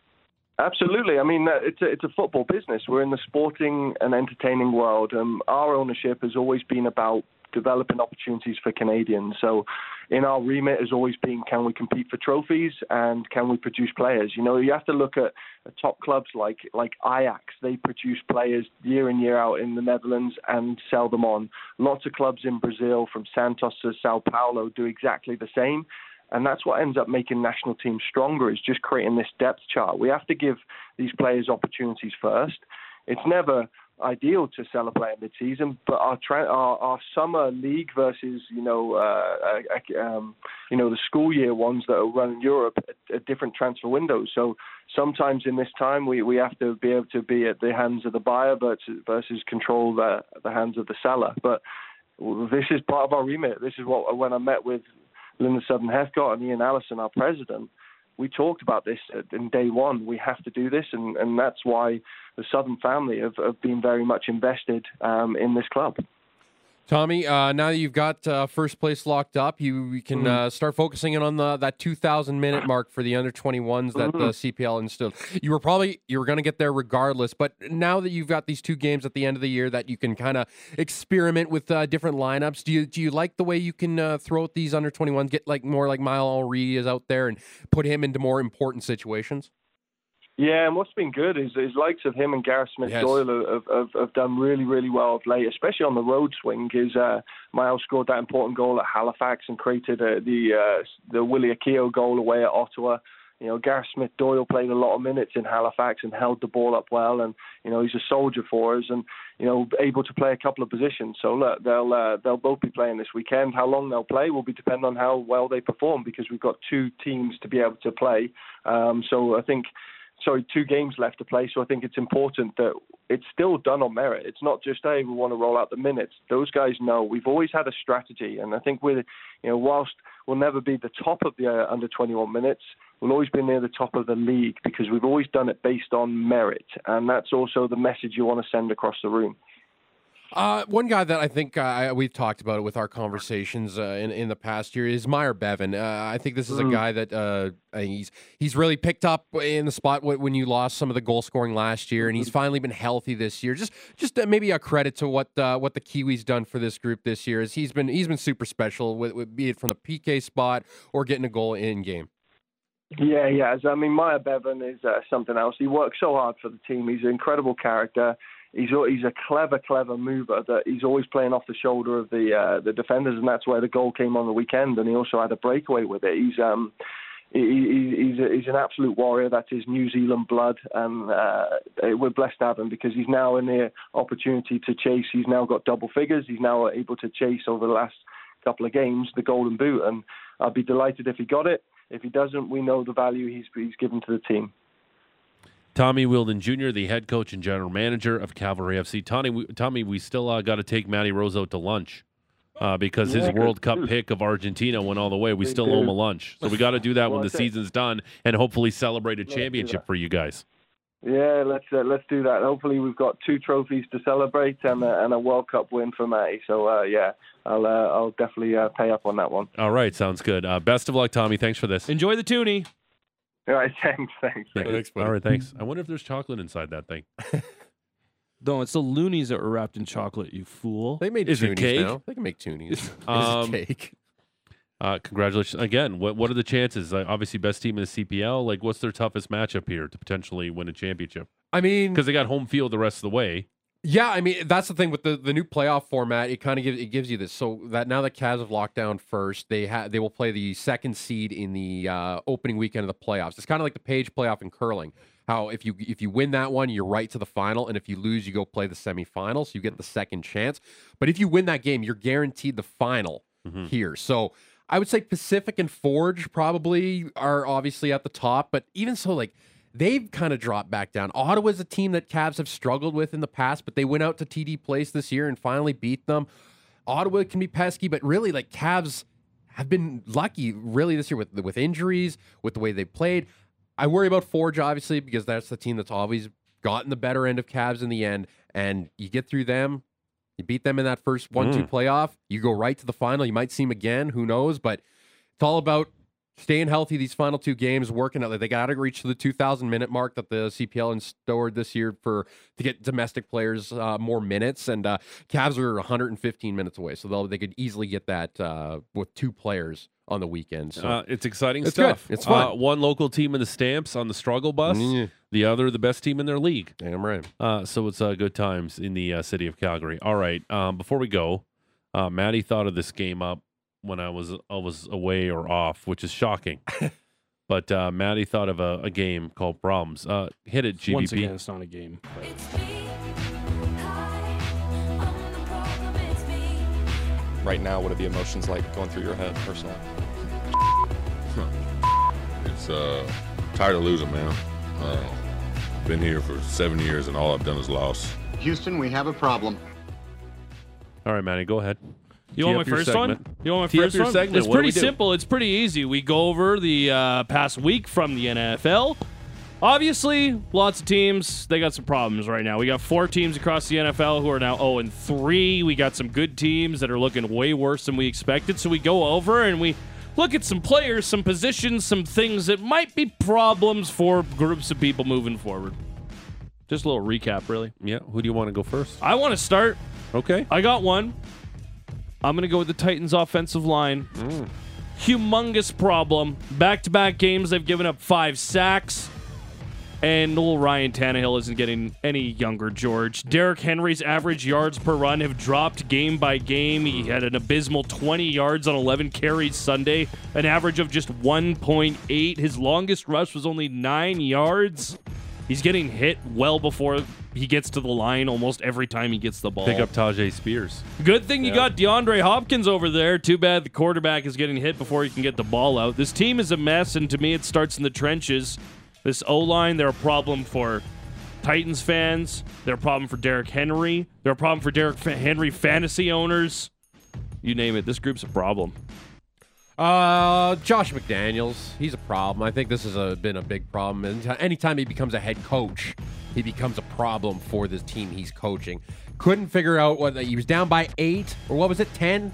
Absolutely. I mean, uh, it's a, it's a football business. We're in the sporting and entertaining world. Um, our ownership has always been about developing opportunities for Canadians. So, in our remit has always been can we compete for trophies and can we produce players? You know, you have to look at, top clubs like like Ajax. They produce players year in year out in the Netherlands and sell them on. Lots of clubs in Brazil, from Santos to Sao Paulo, do exactly the same. And that's what ends up making national teams stronger is just creating this depth chart. We have to give these players opportunities first. It's never ideal to sell a player mid-season, but our tra- our, our summer league versus you know uh, uh, um, you know the school year ones that are run in Europe at, at, different transfer windows. So sometimes in this time we, we have to be able to be at the hands of the buyer versus, versus control the the hands of the seller. But this is part of our remit. This is what when I met with Linda Southern Heathcote and Ian Allison, our president, we talked about this in day one. We have to do this, and, and that's why the Southern family have, have been very much invested um, in this club. Tommy, uh, now that you've got uh, first place locked up, you, you can mm-hmm. uh, start focusing in on the, that 2,000 minute mark for the under 21s that mm-hmm. the CPL instilled. You were probably you were going to get there regardless, but now that you've got these two games at the end of the year that you can kind of experiment with uh, different lineups, do you do you like the way you can uh, throw out these under 21s, get like more like Maël Henry is out there and put him into more important situations? Yeah, and what's been good is is likes of him and Gareth Smith yes. Doyle have, have, have done really really well of late, especially on the road swing. Is uh, Miles scored that important goal at Halifax and created uh, the uh, the Willie Akio goal away at Ottawa. You know, Gareth Smith Doyle played a lot of minutes in Halifax and held the ball up well, and you know he's a soldier for us, and you know able to play a couple of positions. So look, they'll uh, they'll both be playing this weekend. How long they'll play will be depend on how well they perform because we've got two teams to be able to play. Um, so I think sorry, two games left to play. So I think it's important that it's still done on merit. It's not just hey, we want to roll out the minutes. Those guys know we've always had a strategy, and I think we're you know whilst we'll never be the top of the uh, under 21 minutes, we'll always be near the top of the league because we've always done it based on merit, and that's also the message you want to send across the room. Uh, one guy that I think uh, we've talked about it with our conversations uh, in in the past year is Myer Bevan. Uh, I think this is a guy that uh, he's he's really picked up in the spot when you lost some of the goal scoring last year, and he's finally been healthy this year. Just just uh, maybe a credit to what what the Kiwis done for this group this year is he's been he's been super special, with, with, be it from the PK spot or getting a goal in game. Yeah, yeah. I mean, Myer Bevan is something else. He works so hard for the team. He's an incredible character he's he's a clever, clever mover that he's always playing off the shoulder of the uh, the defenders, and that's where the goal came on the weekend. And he also had a breakaway with it. He's um he, he's he's an absolute warrior. That's New Zealand blood, and uh, we're blessed to have him because he's now in the opportunity to chase. He's now got double figures. He's now able to chase over the last couple of games the Golden Boot, and I'd be delighted if he got it. If he doesn't, we know the value he's he's given to the team. Tommy Wheeldon Jr., the head coach and general manager of Cavalry FC. Tommy, we, Tommy, we still uh, got to take Matty Rose out to lunch uh, because his World Cup pick of Argentina went all the way. We still owe him a lunch, so we got to do that well, when the season's done and hopefully celebrate a championship for you guys. Yeah, let's uh, let's do that. Hopefully, we've got two trophies to celebrate and a, and a World Cup win for Matty. So uh, yeah, I'll uh, I'll definitely uh, pay up on that one. All right, sounds good. Uh, best of luck, Tommy. Thanks for this. Enjoy the toonie. All right, thanks, thanks. thanks All right, thanks. I wonder if there's chocolate inside that thing. no, it's the loonies that were wrapped in chocolate. You fool! They made Is it cake? Now. They can make toonies. Um, cake. Uh, congratulations again. What what are the chances? Uh, obviously, best team in the CPL. Like, what's their toughest matchup here to potentially win a championship? I mean, because they got home field the rest of the way. Yeah, I mean that's the thing with the, the new playoff format. It kind of gives it gives you this. So that now that Cavs have locked down first, they have they will play the second seed in the uh, opening weekend of the playoffs. It's kind of like the page playoff in curling. How if you if you win that one, you're right to the final, and if you lose, you go play the semifinal, so you get the second chance. But if you win that game, you're guaranteed the final mm-hmm. here. So I would say Pacific and Forge probably are obviously at the top, but even so, like they've kind of dropped back down. Ottawa's a team that Cavs have struggled with in the past, but they went out to TD Place this year and finally beat them. Ottawa can be pesky, but really, like Cavs have been lucky really this year with with injuries, with the way they played. I worry about Forge obviously because that's the team that's always gotten the better end of Cavs in the end, and you get through them. You beat them in that first one-two mm. playoff. You go right to the final. You might see them again. Who knows? But it's all about staying healthy these final two games, working out. They got to reach the 2,000 minute mark that the CPL instaured this year for to get domestic players uh, more minutes. And uh, Cavs are 115 minutes away, so they they could easily get that uh, with two players on the weekend. So uh, it's exciting it's stuff. Good. It's fun. Uh, one local team in the Stamps on the struggle bus. Mm. The other, the best team in their league. Damn right. Uh, so it's good times in the city of Calgary. All right. Um, before we go, Maddie thought of this game up when I was I was away or off, which is shocking. but uh, Maddie thought of a, a game called Problems. Uh, hit it, GBP. Once again, it's not a game. Right now, what are the emotions like going through your head personally? It's uh, tired of losing, man. Uh, been here for seven years, and all I've done is lost. Houston, we have a problem. All right, Maddie, go ahead. You want my first segment. one? You want my Tee first one? segment. It's What pretty simple. It's pretty easy. We go over the uh, past week from the NFL. Obviously, lots of teams they got some problems right now. We got four teams across the NFL who are now 0 and 3. We got some good teams that are looking way worse than we expected. So we go over and we look at some players, some positions, some things that might be problems for groups of people moving forward. Just a little recap, really. Yeah. Who do you want to go first? I want to start. Okay. I got one. I'm going to go with the Titans' offensive line. Mm. Humongous problem. Back to back games, they've given up five sacks. And little Ryan Tannehill isn't getting any younger, George. Derrick Henry's average yards per run have dropped game by game. He had an abysmal 20 yards on 11 carries Sunday, an average of just 1.8. His longest rush was only nine yards. He's getting hit well before he gets to the line almost every time he gets the ball. Pick up Tyjae Spears. Good thing you got DeAndre Hopkins over there. Too bad the quarterback is getting hit before he can get the ball out. This team is a mess, and to me, it starts in the trenches. This O line, they're a problem for Titans fans. They're a problem for Derrick Henry. They're a problem for Derrick Henry fantasy owners. You name it. This group's a problem. Uh, Josh McDaniels, he's a problem. I think this has a, been a big problem. And anytime he becomes a head coach, he becomes a problem for this team he's coaching. Couldn't figure out what he was down by eight or what was it, ten,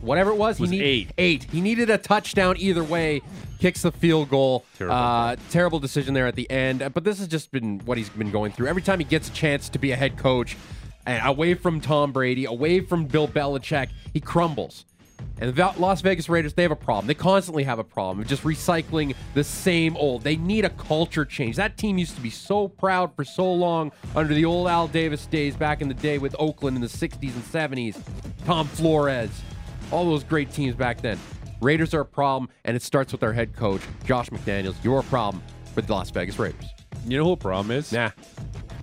whatever it was. was he need- eight. Eight. He needed a touchdown either way. Kicks the field goal. Terrible Uh, terrible decision there at the end. But this has just been what he's been going through. Every time he gets a chance to be a head coach, and away from Tom Brady, away from Bill Belichick, he crumbles. And the Las Vegas Raiders, they have a problem. They constantly have a problem of just recycling the same old. They need a culture change. That team used to be so proud for so long under the old Al Davis days back in the day with Oakland in the 60s and 70s. Tom Flores, all those great teams back then. Raiders are a problem, and it starts with their head coach, Josh McDaniels. You're a problem for the Las Vegas Raiders. You know who the problem is? Nah.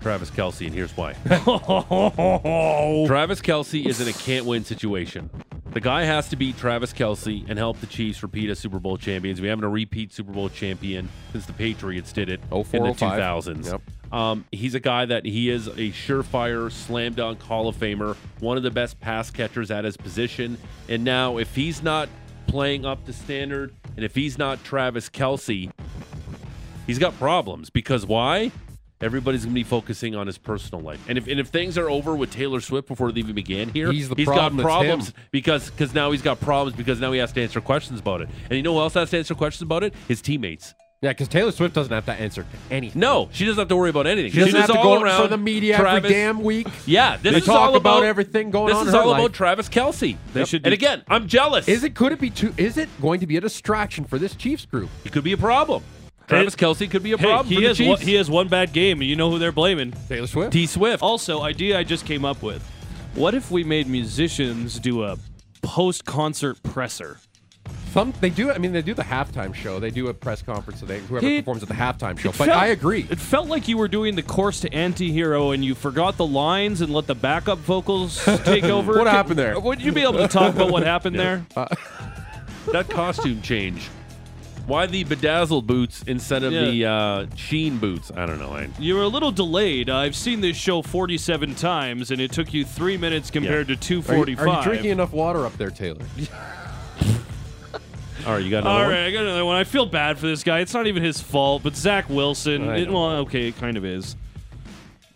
Travis Kelce, and here's why. Travis Kelce is in a can't win situation. The guy has to beat Travis Kelce and help the Chiefs repeat as Super Bowl champions. We haven't a repeat Super Bowl champion since the Patriots did it in the 05. 2000s. Yep. Um, he's a guy that he is a surefire slam dunk Hall of Famer, one of the best pass catchers at his position. And now, if he's not playing up to standard, and if he's not Travis Kelce, he's got problems because why? Everybody's gonna be focusing on his personal life, and if and if things are over with Taylor Swift before they even began here, He's the got problem, it's problems because because now he's got problems because now he has to answer questions about it, and you know who else has to answer questions about it? His teammates. Yeah, because Taylor Swift doesn't have to answer to anything. No, she doesn't have to worry about anything. She doesn't have to go around for the media Travis. every damn week. Yeah, this They is talk all about about everything going this on is her all life. about Travis Kelce. They should and again, I'm jealous. Is it could it be too? Is it going to be a distraction for this Chiefs group? It could be a problem. Travis Kelce could be a Hey, problem he for the has one, he has one bad game, and you know who they're blaming? Taylor Swift. T Swift. Also, idea I just came up with. What if we made musicians do a post-concert presser? Some they do. I mean, they do the halftime show. They do a press conference. So they whoever It- performs at the halftime show. But felt- I agree. It felt like you were doing the course to anti-hero and you forgot the lines and let the backup vocals take over. What Could- happened there? Would you be able to talk about what happened there? Uh, that costume change. Why the bedazzled boots instead of Yeah. the uh, sheen boots? I don't know. I, You're a little delayed. I've seen this show 47 times, and it took you three minutes compared to Are you, 245. are you drinking enough water up there, Taylor? all right, you got another All one? right, I got another one. I feel bad for this guy. It's not even his fault, but Zach Wilson. I It, know. well, okay, it kind of is.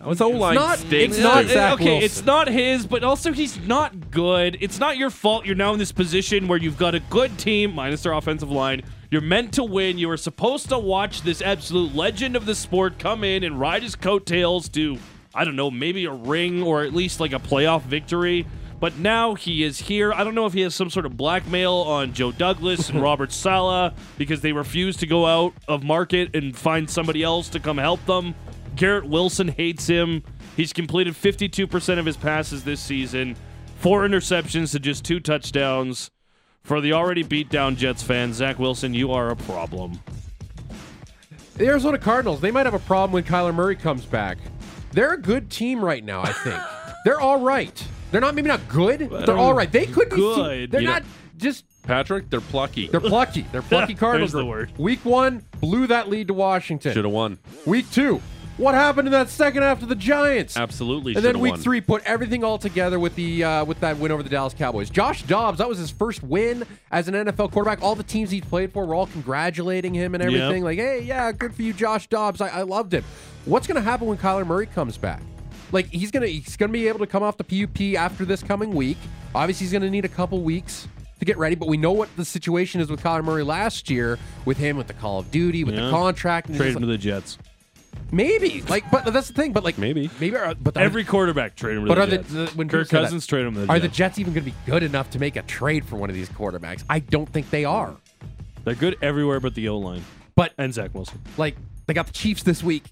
His O line not- stinks. it's not too. Zach okay, Wilson. it's not his, but also he's not good. It's not your fault. You're now in this position where you've got a good team minus their offensive line. You're meant to win. You were supposed to watch this absolute legend of the sport come in and ride his coattails to, I don't know, maybe a ring or at least like a playoff victory. But now he is here. I don't know if he has some sort of blackmail on Joe Douglas and Robert Saleh because they refuse to go out of market and find somebody else to come help them. Garrett Wilson hates him. He's completed 52% of his passes this season, four interceptions to just two touchdowns. For the already beat down Jets fans, Zach Wilson, you are a problem. The Arizona Cardinals, they might have a problem when Kyler Murray comes back. They're a good team right now, I think. They're all right. They're not maybe not good, but they're all right. They could be Good. They're You know- not just Patrick, they're plucky. they're plucky. They're plucky Cardinals. There's the word. Week 1 blew that lead to Washington. Should have won. Week 2, what happened in that second half to the Giants? Absolutely. And then week won. three, put everything all together with the uh, with that win over the Dallas Cowboys. Josh Dobbs, that was his first win as an NFL quarterback. All the teams he's played for were all congratulating him and everything. Like, hey, yeah, good for you, Josh Dobbs. I, I loved him. What's going to happen when Kyler Murray comes back? Like, he's gonna he's gonna be able to come off the PUP after this coming week. Obviously, he's gonna need a couple weeks to get ready. But we know what the situation is with Kyler Murray last year with him with the Call of Duty with Yeah. the contract. And Trade him to the Jets. Maybe like, but that's the thing. But like, Maybe. maybe, uh, but are- Every quarterback trade him to but the are the, Jets. the when Kirk people say that, Cousins trade him to the are Jets. the Jets even going to be good enough to make a trade for one of these quarterbacks? I don't think they are. They're good everywhere but the O line But and Zach Wilson. like they got the Chiefs this week.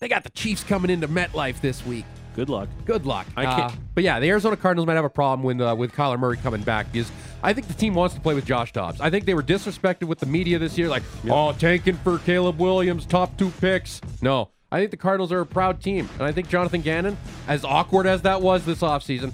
They got the Chiefs coming into MetLife this week. Good luck. Good luck. I can't- Uh, but yeah, the Arizona Cardinals might have a problem with uh, with Kyler Murray coming back because I think the team wants to play with Josh Dobbs. I think they were disrespected with the media this year, like, oh, tanking for Caleb Williams, top two picks. No, I think the Cardinals are a proud team, and I think Jonathan Gannon, as awkward as that was this offseason,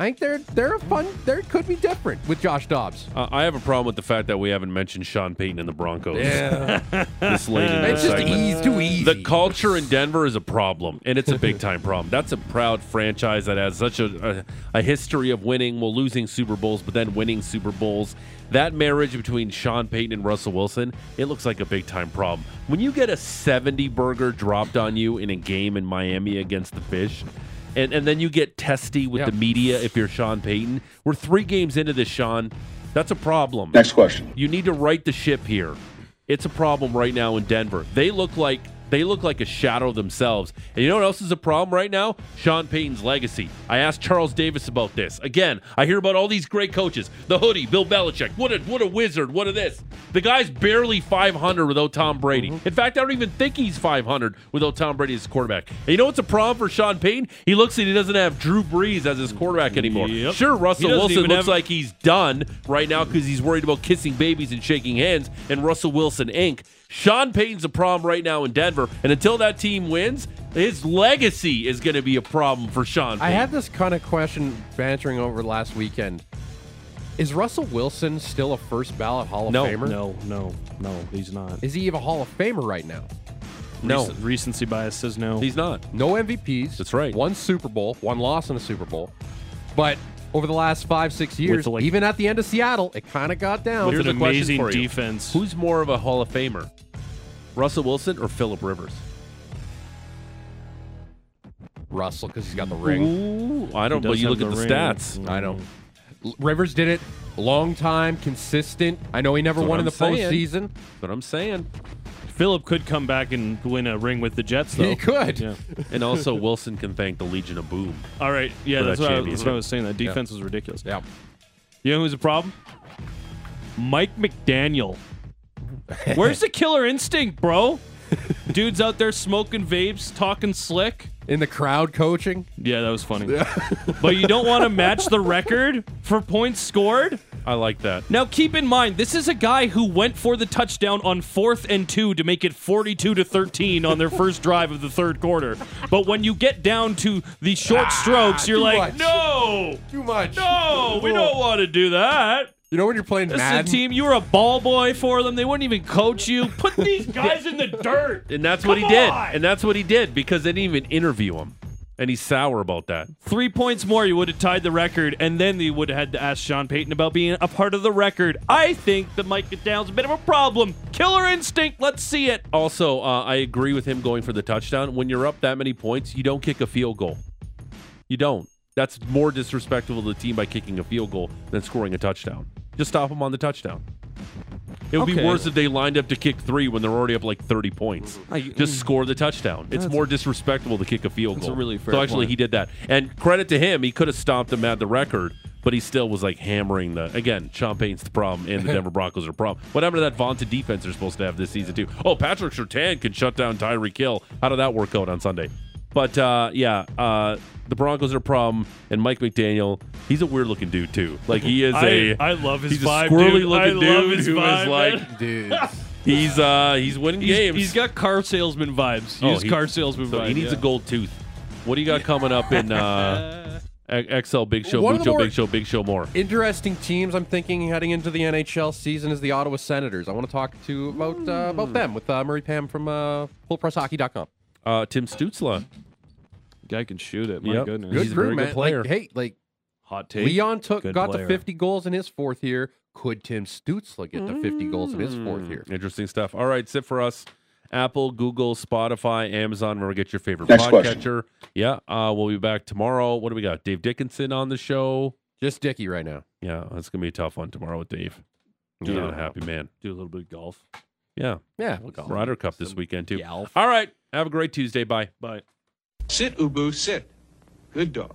I think they're they're a fun. They could be different with Josh Dobbs. Uh, I have a problem with the fact that we haven't mentioned Sean Payton and the Broncos Yeah, this late in it's this just easy, too easy. The culture in Denver is a problem, and it's a big time problem. That's a proud franchise that has such a, a, a history of winning, well, losing Super Bowls, but then winning Super Bowls. That marriage between Sean Payton and Russell Wilson, it looks like a big time problem. When you get a 70 burger dropped on you in a game in Miami against the Fish, and, and then you get testy with Yep. the media if you're Sean Payton, we're three games into this, Sean. That's a problem. Next question. You need to right the ship here. It's a problem right now in Denver. They look like they look like a shadow themselves. And you know what else is a problem right now? Sean Payton's legacy. I asked Charles Davis about this. Again, I hear about all these great coaches. The hoodie, Bill Belichick. What a what a wizard. What a this. The guy's barely 500 without Tom Brady. In fact, I don't even think he's 500 without Tom Brady as quarterback. And you know what's a problem for Sean Payton? He looks and he doesn't have Drew Brees as his quarterback anymore. Yep. Sure, Russell Wilson looks have- like he's done right now because he's worried about kissing babies and shaking hands and Russell Wilson Inc. Sean Payton's a problem right now in Denver, and until that team wins, his legacy is going to be a problem for Sean. Payton. I had this kind of question bantering over last weekend. Is Russell Wilson still a first ballot Hall of No. Famer? No, no, no, he's not. Is he even a Hall of Famer right now? no, Rec- recency bias says no. he's not. No MVPs. That's right. One Super Bowl, one loss in a Super Bowl. But over the last five, six years, like- even at the end of Seattle, it kind of got down. With Here's an a question amazing for you. defense. Who's more of a Hall of Famer, Russell Wilson or Philip Rivers? Russell, because he's got the ring. Ooh, I don't. But you look have at the the ring. stats. I don't. Rivers did it long time, consistent. I know he never That's won what in the I'm saying. postseason. That's what I'm saying. Philip could come back and win a ring with the Jets, though. He could. Yeah. And also, Wilson can thank the Legion of Boom. All right. Yeah, that's that what, I, that's what I was saying. That defense was ridiculous. Yeah. You know who's a problem? Mike McDaniel. Where's the killer instinct, bro? Dude's out there smoking vapes, talking slick. In the crowd coaching. Yeah, that was funny. but you don't want to match the record for points scored? I like that. Now keep in mind, this is a guy who went for the touchdown on fourth and two to make it 42 to 13 on their first drive of the third quarter. But when you get down to the short ah, strokes, you're like, much. no, Too much. no, we don't want to do that. You know when you're playing This is a Madden? team. You were a ball boy for them. They wouldn't even coach you. Put these guys in the dirt. And that's what he Come did. on. And that's what he did because they didn't even interview him. And he's sour about that. Three points more, you would have tied the record, and then they would have had to ask Sean Payton about being a part of the record. I think that Mike McDowell's a bit of a problem. Killer instinct. Let's see it. Also, uh, I agree with him going for the touchdown. When you're up that many points, you don't kick a field goal. You don't. That's more disrespectful to the team by kicking a field goal than scoring a touchdown. Just stop them on the touchdown. It would be worse if they lined up to kick three when they're already up like 30 points. I- Just mm. score the touchdown. It's more disrespectful to kick a field That's goal. a really fair So actually, point. he did that. And credit to him, he could have stopped him at the record, but he still was like hammering the. Again, Sean Payton's the problem, and the Denver Broncos are a problem. What happened to that vaunted defense they're supposed to have this season too? Oh, Patrick Surtain can shut down Tyreek Hill. How did that work out on Sunday? But uh, yeah, uh, the Broncos are a problem, and Mike McDaniel, he's a weird looking dude too. Like he is a. I, I love his he's vibe, a squirrely dude. looking I dude love his who is vibe, like man. Dude. he's uh he's winning He's- games. he's got car salesman vibes. Oh, he- car salesman so vibes. he needs yeah. a gold tooth. What do you got coming up in uh, X- XL Big Show, One of the Mucho more- Big Show, Big Show more? Interesting teams I'm thinking heading into the NHL season is the Ottawa Senators. I want to talk to about uh, about them with uh, Murray Pam from uh, FullPressHockey.com. Uh, Tim Stützle. Guy can shoot it. My Yep. goodness. Good He's a very good player. Like, hey, like Hot take. Leon took Good got player. to 50 goals in his fourth year. Could Tim Stützle get to 50 goals in his fourth year? Interesting stuff. All right, sit for us. Apple, Google, Spotify, Amazon, wherever you get your favorite Next question. podcatcher. Yeah, uh, we'll be back tomorrow. What do we got? Dave Dickenson on the show. Just Dicky right now. Yeah, that's gonna be a tough one tomorrow with Dave. He's Yeah. not a happy man. Do a little bit of golf. Yeah, Yeah, we'll go. Ryder Cup this weekend too. Golf. All right, have a great Tuesday. Bye. Bye. Sit, Ubu, sit. Good dog.